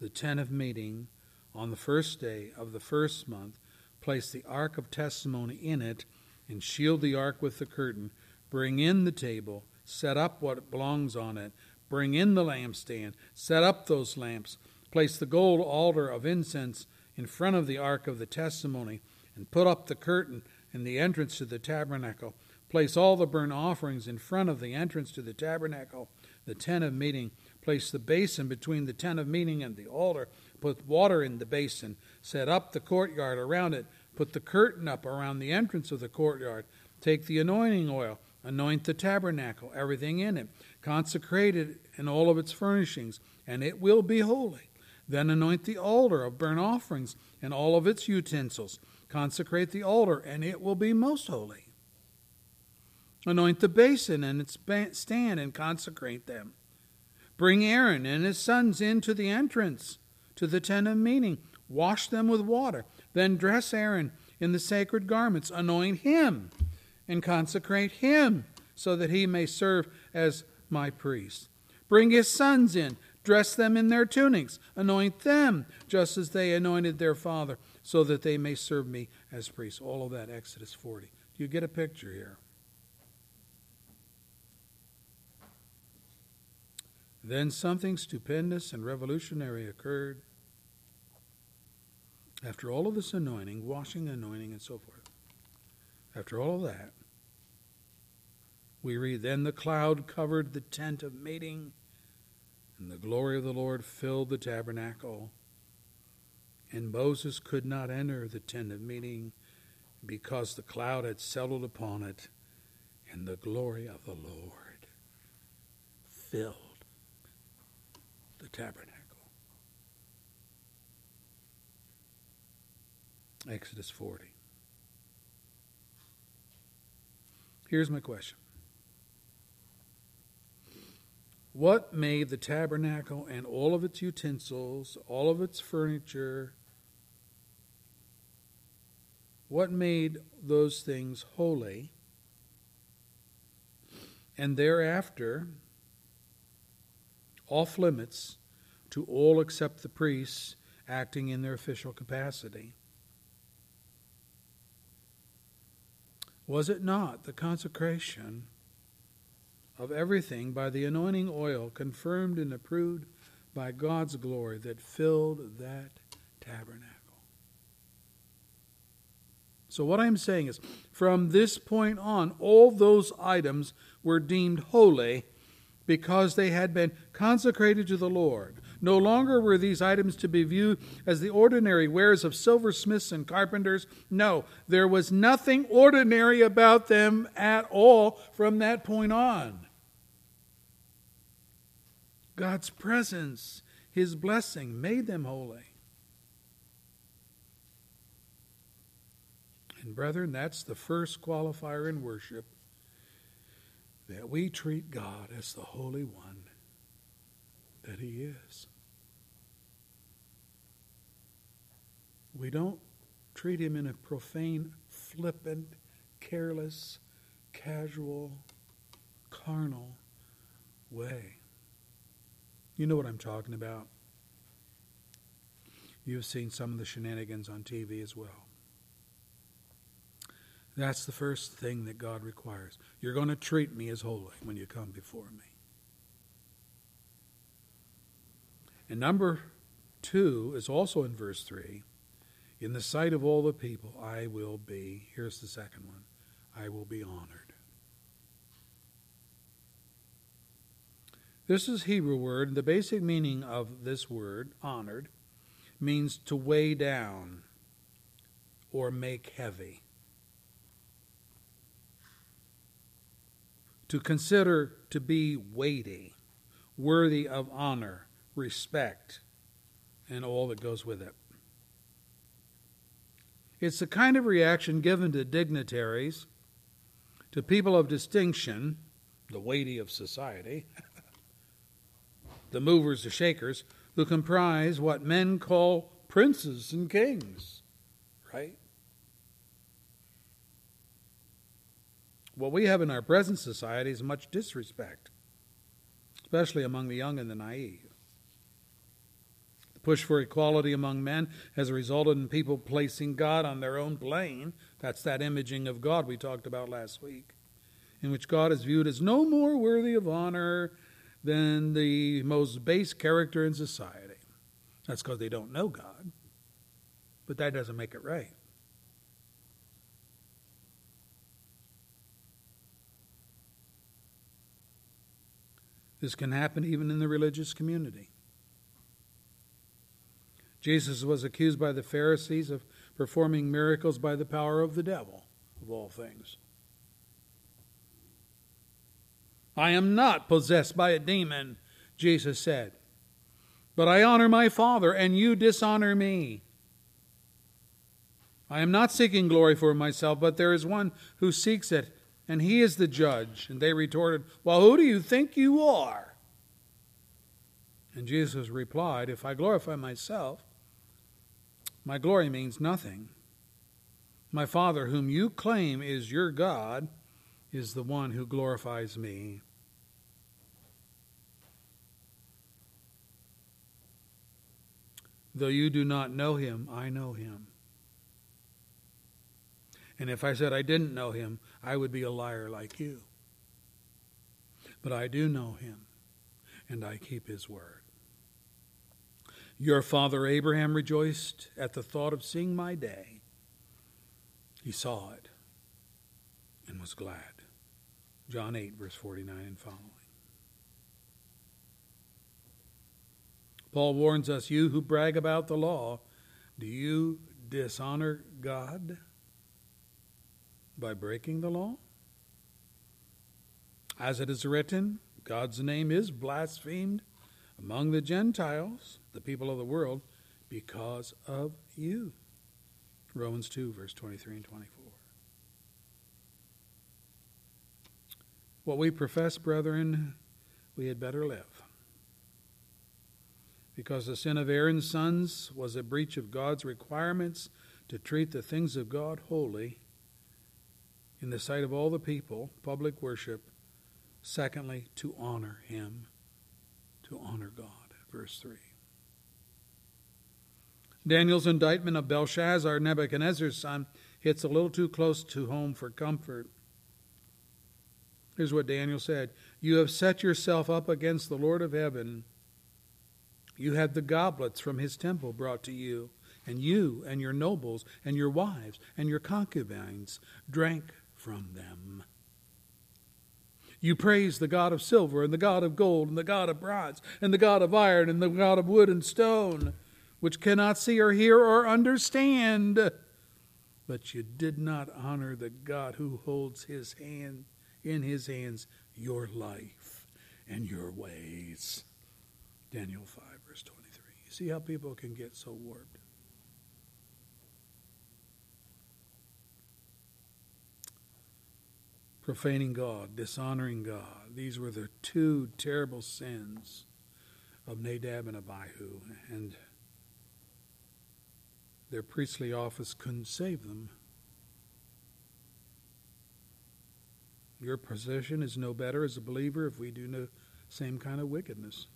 the tent of meeting, on the first day of the first month. Place the ark of testimony in it, and shield the ark with the curtain. Bring in the table, set up what belongs on it. Bring in the lampstand, set up those lamps. Place the gold altar of incense in front of the ark of the testimony, and put up the curtain in the entrance to the tabernacle. Place all the burnt offerings in front of the entrance to the tabernacle, the tent of meeting. Place the basin between the tent of meeting and the altar. Put water in the basin. Set up the courtyard around it. Put the curtain up around the entrance of the courtyard. Take the anointing oil. Anoint the tabernacle, everything in it. Consecrate it and all of its furnishings, and it will be holy. Then anoint the altar of burnt offerings and all of its utensils. Consecrate the altar, and it will be most holy. Anoint the basin and its stand, and consecrate them. Bring Aaron and his sons into the entrance to the tent of meeting. Wash them with water. Then dress Aaron in the sacred garments. Anoint him and consecrate him so that he may serve as my priest. Bring his sons in Dress them in their tunics, anoint them just as they anointed their father, so that they may serve me as priests. All of that, Exodus 40. Do you get a picture here? Then something stupendous and revolutionary occurred. After all of this anointing, washing, anointing, and so forth, after all of that, we read, Then the cloud covered the tent of meeting and the glory of the Lord filled the tabernacle. And Moses could not enter the tent of meeting because the cloud had settled upon it, and the glory of the Lord filled the tabernacle. Exodus 40. Here's my question what made the tabernacle and all of its utensils, all of its furniture, what made those things holy? And thereafter, off limits to all except the priests acting in their official capacity. Was it not the consecration of everything by the anointing oil confirmed and approved by God's glory that filled that tabernacle. So, what I'm saying is, from this point on, all those items were deemed holy because they had been consecrated to the Lord, No longer were these items to be viewed as the ordinary wares of silversmiths and carpenters. No, there was nothing ordinary about them at all from that point on. God's presence, His blessing, made them holy. And, brethren, that's the first qualifier in worship that we treat God as the Holy One that He is. We don't treat Him in a profane, flippant, careless, casual, carnal way. You know what I'm talking about. You've seen some of the shenanigans on TV as well. That's the first thing that God requires. You're going to treat me as holy when you come before me. And number two is also in verse 3 In the sight of all the people, I will be, here's the second one, I will be honored. This is Hebrew word. And the basic meaning of this word, honored, means to weigh down or make heavy. To consider to be weighty, worthy of honor, respect, and all that goes with it. It's the kind of reaction given to dignitaries, to people of distinction, the weighty of society, the movers, the shakers, who comprise what men call princes and kings, right? What we have in our present society is much disrespect, especially among the young and the naive. The push for equality among men has resulted in people placing God on their own plane. That's that imaging of God we talked about last week, in which God is viewed as no more worthy of honor than the most base character in society. That's because they don't know God. But that doesn't make it right. This can happen even in the religious community. Jesus was accused by the Pharisees of performing miracles by the power of the devil, of all things. I am not possessed by a demon, Jesus said, but I honor my Father, and you dishonor me. I am not seeking glory for myself, but there is one who seeks it, and he is the judge. And they retorted, Well, who do you think you are? And Jesus replied, If I glorify myself, my glory means nothing. My Father, whom you claim is your God, is the one who glorifies me. Though you do not know him, I know him. And if I said I didn't know him, I would be a liar like you. But I do know him, and I keep his word. Your father Abraham rejoiced at the thought of seeing my day. He saw it and was glad. John 8, verse 49 and following. Paul warns us you who brag about the law, do you dishonor God by breaking the law? As it is written, God's name is blasphemed among the Gentiles, the people of the world, because of you. Romans 2, verse 23 and 24. What we profess, brethren, we had better live. Because the sin of Aaron's sons was a breach of God's requirements to treat the things of God holy in the sight of all the people, public worship. Secondly, to honor Him, to honor God. Verse 3. Daniel's indictment of Belshazzar, Nebuchadnezzar's son, hits a little too close to home for comfort. Here's what Daniel said You have set yourself up against the Lord of heaven. You had the goblets from his temple brought to you, and you and your nobles and your wives and your concubines drank from them. You praise the God of silver, and the God of gold, and the God of bronze, and the God of iron, and the God of wood and stone, which cannot see or hear or understand. But you did not honor the God who holds his hand in his hands your life and your ways. Daniel 5, verse 23. You see how people can get so warped? Profaning God, dishonoring God. These were the two terrible sins of Nadab and Abihu, and their priestly office couldn't save them. Your position is no better as a believer if we do the same kind of wickedness.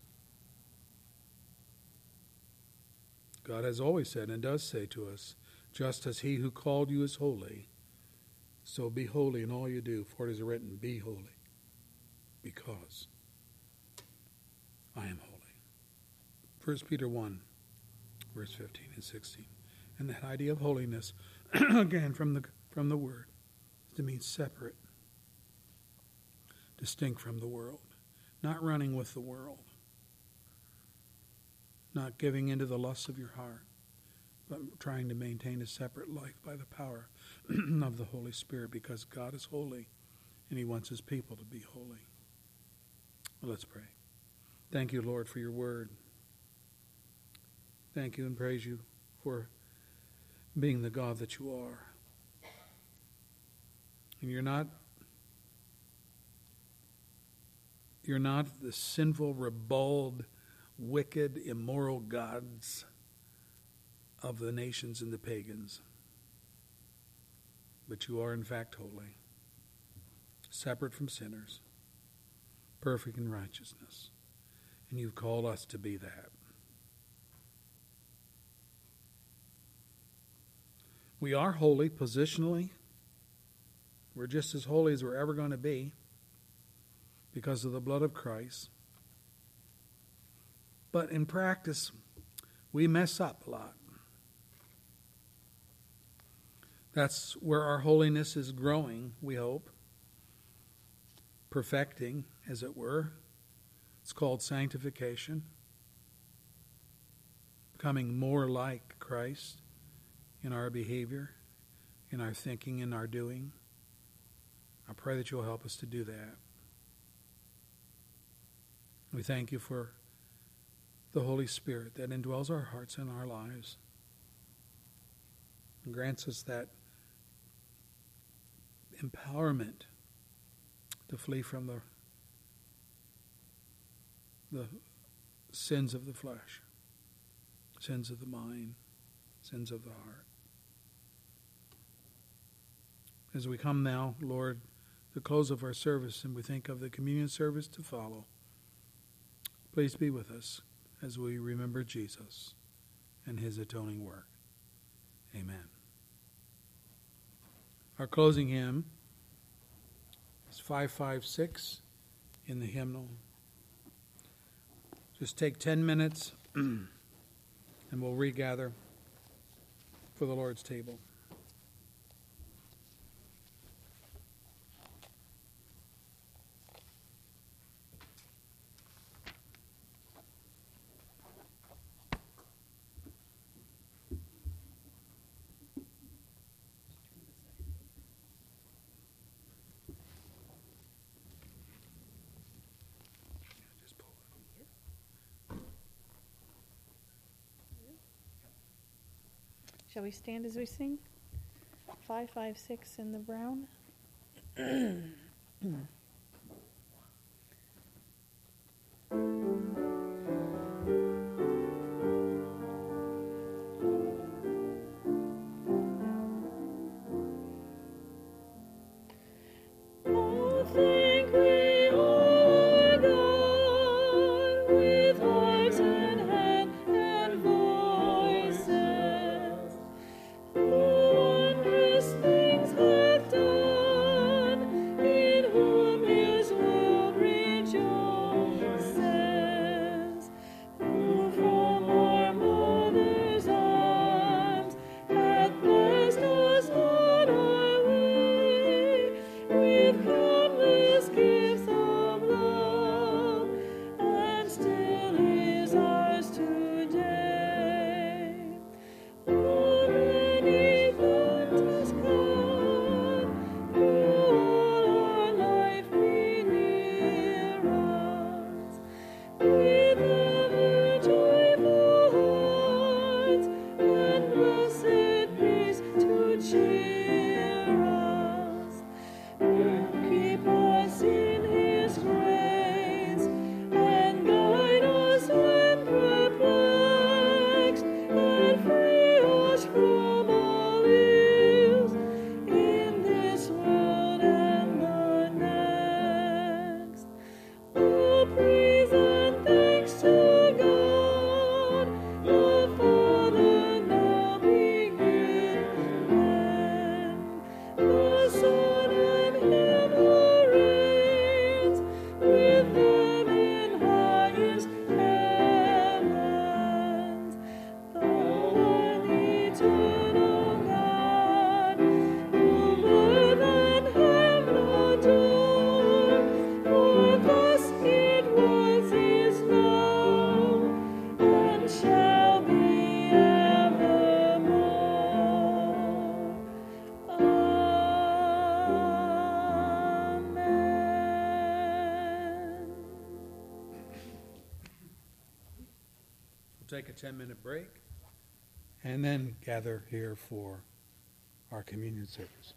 God has always said and does say to us, just as he who called you is holy, so be holy in all you do, for it is written, Be holy, because I am holy. 1 Peter 1, verse 15 and 16. And that idea of holiness, again from the, from the word, to mean separate, distinct from the world, not running with the world, not giving into the lusts of your heart, but trying to maintain a separate life by the power of the Holy Spirit because God is holy and He wants His people to be holy. Well, let's pray. Thank you, Lord, for your word. Thank you and praise you for being the God that you are. And you're not you're not the sinful, ribald, wicked, immoral gods of the nations and the pagans. But you are in fact holy, separate from sinners, perfect in righteousness. And you've called us to be that. We are holy positionally. We're just as holy as we're ever going to be because of the blood of Christ. But in practice, we mess up a lot. That's where our holiness is growing, we hope, perfecting, as it were. It's called sanctification, becoming more like Christ in our behavior, in our thinking, in our doing. I pray that you'll help us to do that. We thank you for the Holy Spirit that indwells our hearts and our lives and grants us that empowerment to flee from the the sins of the flesh, sins of the mind, sins of the heart. As we come now, Lord, the close of our service and we think of the communion service to follow, please be with us as we remember Jesus and his atoning work. Amen. Our closing hymn is 556 in the hymnal. Just take 10 minutes and we'll regather for the Lord's table. Shall we stand as we sing? 556 in the brown. take a 10 minute break and then gather here for our communion service.